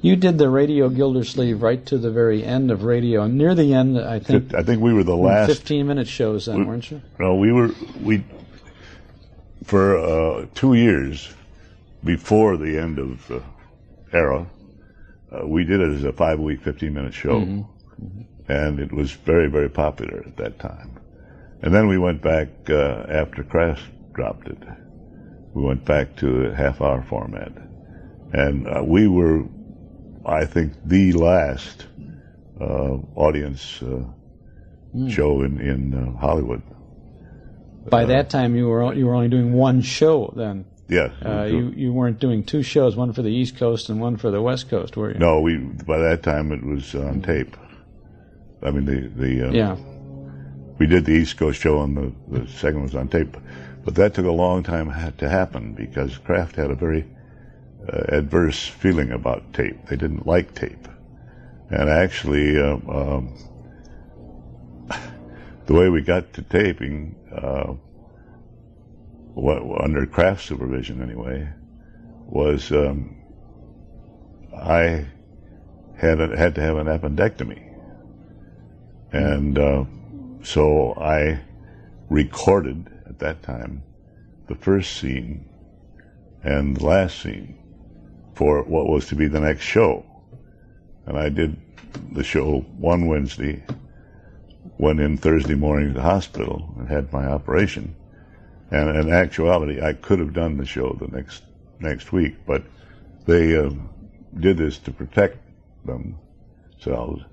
You did the Radio Gildersleeve right to the very end of radio, and near the end, I think. I think we were the last 15-minute shows then, we, weren't you? No, we were we for uh, two years before the end of the era. Uh, we did it as a five-week, fifteen-minute show, Mhm. Mhm. and it was very, very popular at that time. And then we went back uh, after Kraft dropped it. We went back to a half-hour format, and uh, we were, I think, the last uh, audience uh, Mm. show in in uh, Hollywood. By that time, you were you were only doing one show then. Yes. Uh, you you weren't doing two shows, one for the East Coast and one for the West Coast, were you? No, we by that time it was on tape. I mean the the uh, Yeah. We did the East Coast show and the the second was on tape, but that took a long time to happen because Kraft had a very uh, adverse feeling about tape. They didn't like tape, and actually. Uh, um, the way we got to taping, uh, what, under Kraft supervision anyway, was um, I had a, had to have an appendectomy, and uh, so I recorded at that time the first scene and the last scene for what was to be the next show, and I did the show one Wednesday went in Thursday morning to the hospital and had my operation. And in actuality, I could have done the show the next next week, but they uh, did this to protect themselves.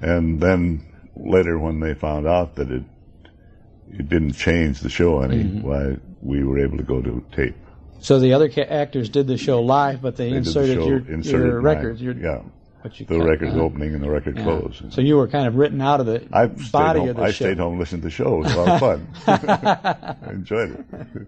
And then later, when they found out that it it didn't change the show any, Mhm. why we were able to go to tape. So the other ca- actors did the show live, but they, They the inserted show- your, inserted your records. Your, yeah. what you The uh-huh. opening and the record Yeah. close. So you were kind of written out of the I stayed body home, of the I show. stayed home, listened to the show. It was a lot of fun. I enjoyed it.